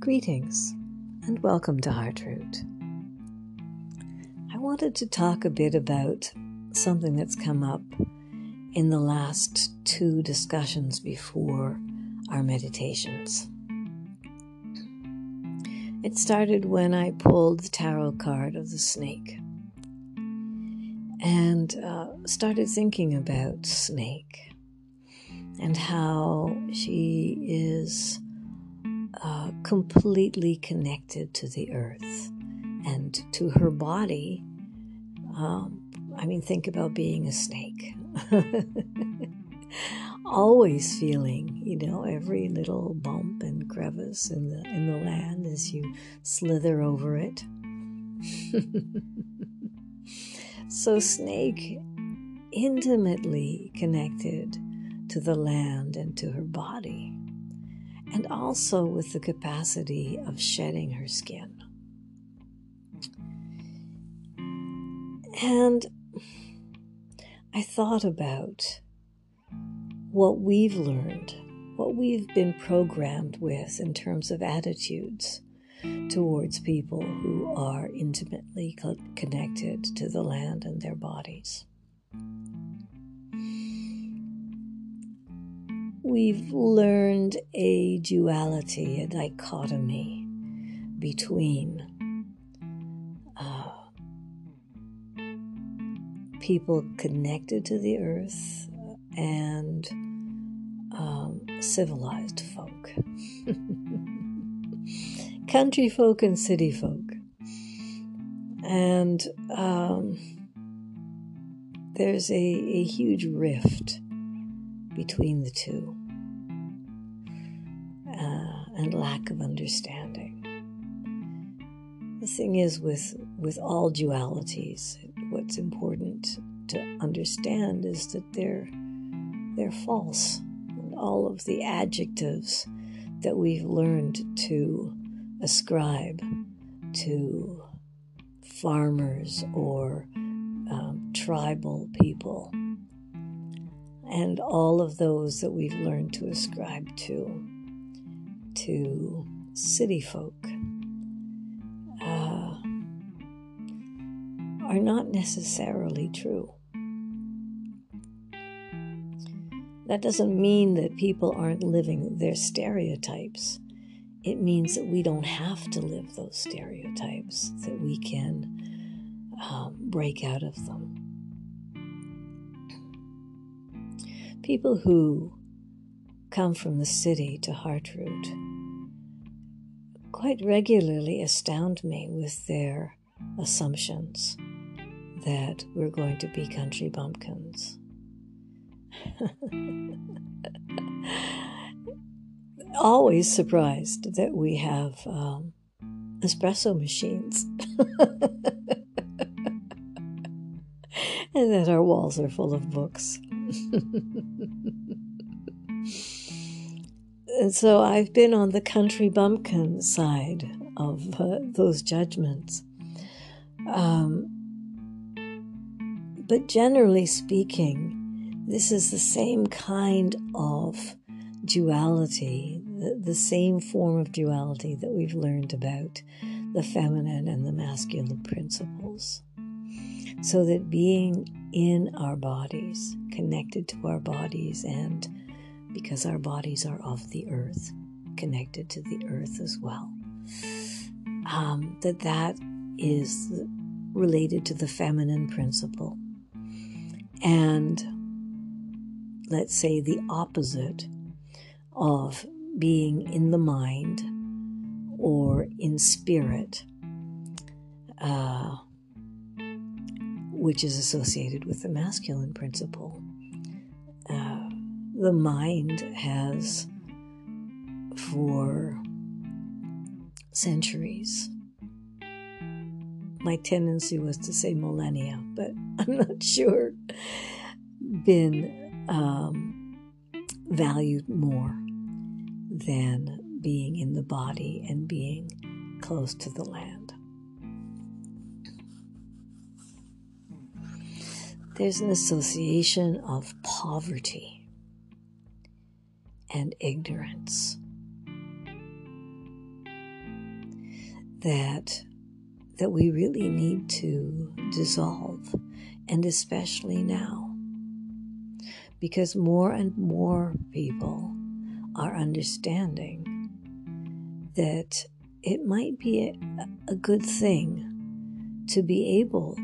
Greetings and welcome to Heartroot. I wanted to talk a bit about something that's come up in the last two discussions before our meditations. It started when I pulled the tarot card of the snake and uh, started thinking about Snake and how she is uh, completely connected to the earth and to her body. Um, I mean, think about being a snake. Always feeling, you know, every little bump and crevice in the in the land as you slither over it. so snake intimately connected to the land and to her body and also with the capacity of shedding her skin. And I thought about what we've learned, what we've been programmed with in terms of attitudes towards people who are intimately connected to the land and their bodies. We've learned a duality, a dichotomy between uh, people connected to the earth and um, civilized folk, country folk, and city folk. And um, there's a, a huge rift between the two and lack of understanding. The thing is, with, with all dualities, what's important to understand is that they're, they're false. And all of the adjectives that we've learned to ascribe to farmers or um, tribal people and all of those that we've learned to ascribe to to city folk uh, are not necessarily true. That doesn't mean that people aren't living their stereotypes. It means that we don't have to live those stereotypes, that we can um, break out of them. People who come from the city to Heartroot quite regularly astound me with their assumptions that we're going to be country bumpkins. Always surprised that we have um, espresso machines and that our walls are full of books. and so I've been on the country bumpkin side of uh, those judgments. Um, but generally speaking, this is the same kind of duality, the, the same form of duality that we've learned about the feminine and the masculine principles. So that being in our bodies, connected to our bodies, and because our bodies are of the earth, connected to the earth as well. Um, that that is related to the feminine principle. And let's say the opposite of being in the mind or in spirit. Uh, which is associated with the masculine principle. Uh, the mind has, for centuries, my tendency was to say millennia, but I'm not sure, been um, valued more than being in the body and being close to the land. there's an association of poverty and ignorance. that that we really need to dissolve and especially now because more and more people are understanding that it might be a, a good thing to be able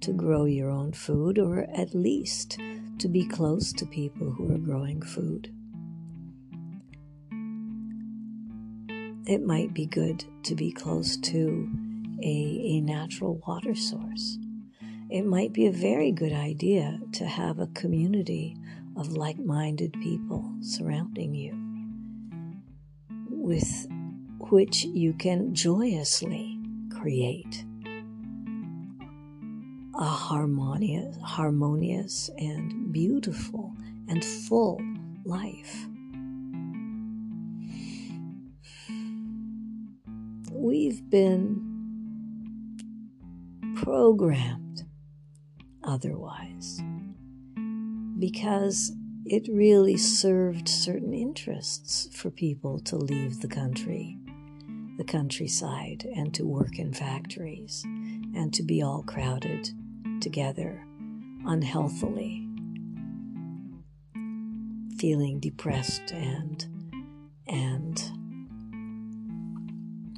to grow your own food or at least to be close to people who are growing food. It might be good to be close to a, a natural water source. It might be a very good idea to have a community of like minded people surrounding you with which you can joyously create a harmonious, harmonious and beautiful and full life. We've been programmed otherwise because it really served certain interests for people to leave the country, the countryside, and to work in factories and to be all crowded together unhealthily, feeling depressed and and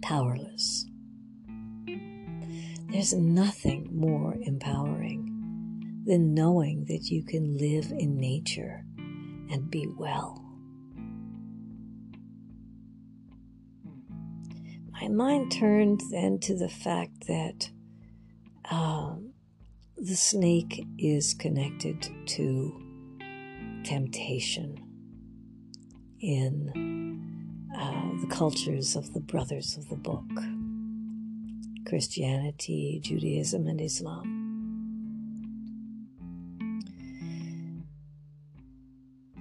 powerless. There's nothing more empowering than knowing that you can live in nature and be well. My mind turned then to the fact that um, the snake is connected to temptation in uh, the cultures of the brothers of the book Christianity, Judaism, and Islam.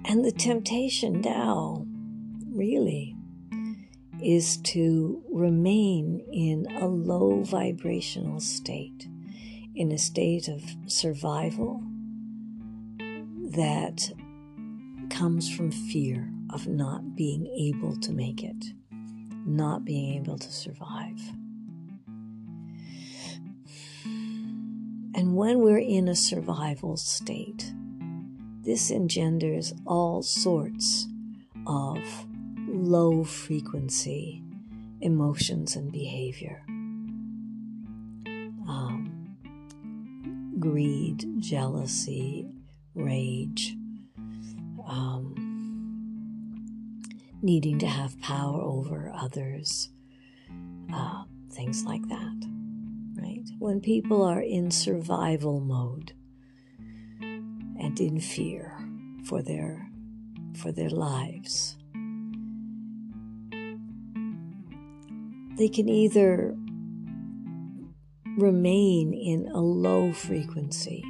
And the temptation now, really, is to remain in a low vibrational state in a state of survival that comes from fear of not being able to make it, not being able to survive. And when we're in a survival state, this engenders all sorts of low frequency emotions and behavior. greed, jealousy, rage, um, needing to have power over others, uh, things like that. Right? When people are in survival mode and in fear for their for their lives, they can either remain in a low frequency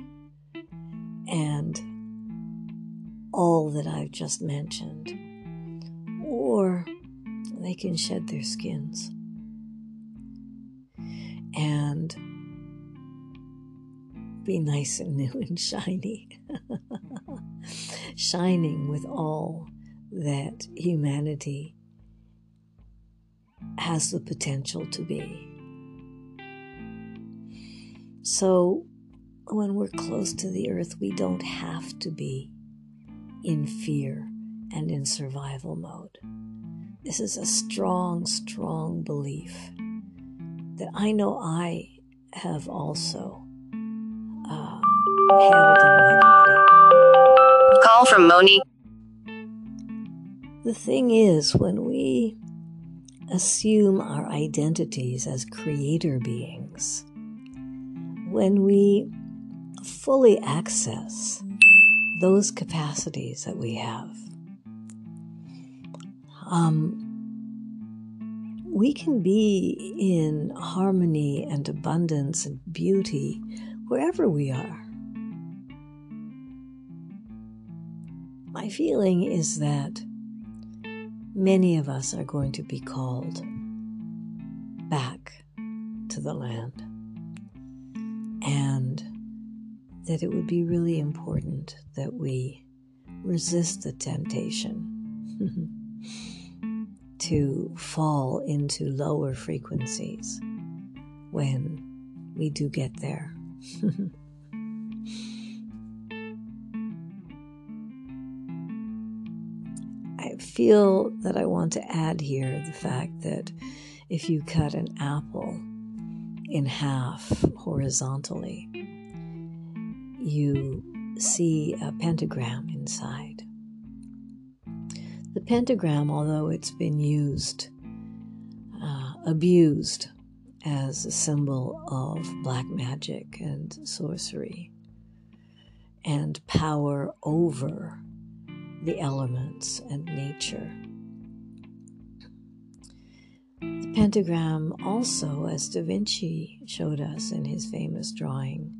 and all that I've just mentioned, or they can shed their skins and be nice and new and shiny, shining with all that humanity has the potential to be. So, when we're close to the earth, we don't have to be in fear and in survival mode. This is a strong, strong belief that I know I have also uh, held in my body. Call from Moni. The thing is, when we assume our identities as creator beings, when we fully access those capacities that we have, um, we can be in harmony and abundance and beauty wherever we are. My feeling is that many of us are going to be called back to the land and that it would be really important that we resist the temptation to fall into lower frequencies when we do get there. I feel that I want to add here the fact that if you cut an apple in half horizontally, you see a pentagram inside. Pentagram, although it's been used, uh, abused as a symbol of black magic and sorcery and power over the elements and nature. The pentagram, also, as Da Vinci showed us in his famous drawing,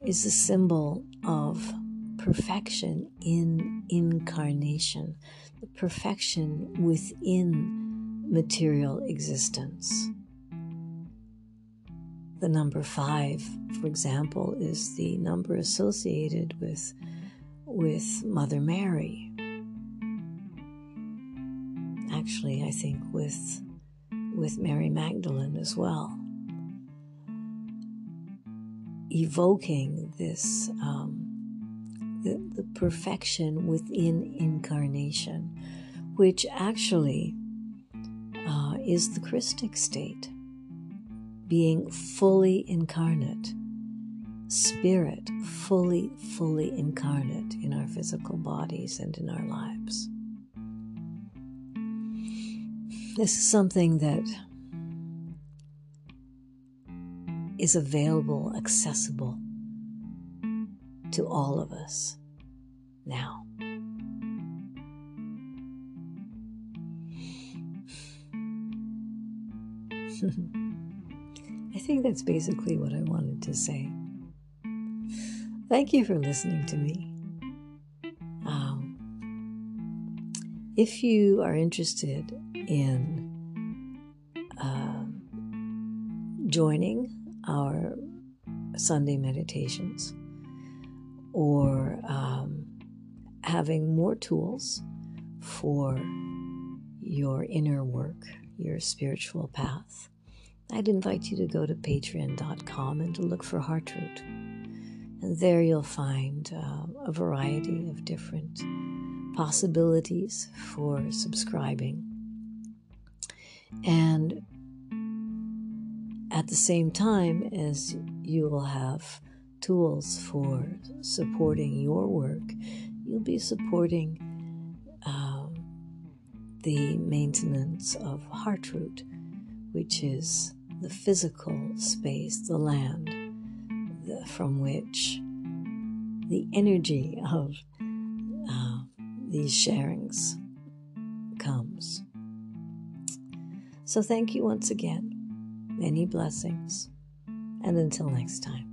is a symbol of perfection in incarnation, the perfection within material existence. The number five, for example, is the number associated with, with Mother Mary. Actually, I think with, with Mary Magdalene as well. Evoking this um, the, the perfection within incarnation, which actually uh, is the Christic state, being fully incarnate, spirit fully, fully incarnate in our physical bodies and in our lives. This is something that is available, accessible to all of us now. I think that's basically what I wanted to say. Thank you for listening to me. Um, if you are interested in uh, joining our Sunday meditations, or um, having more tools for your inner work, your spiritual path, I'd invite you to go to patreon.com and to look for Heartroot. And there you'll find uh, a variety of different possibilities for subscribing. And at the same time as you will have tools for supporting your work, you'll be supporting um, the maintenance of Heartroot, which is the physical space, the land the, from which the energy of uh, these sharings comes. So, thank you once again. Many blessings, and until next time.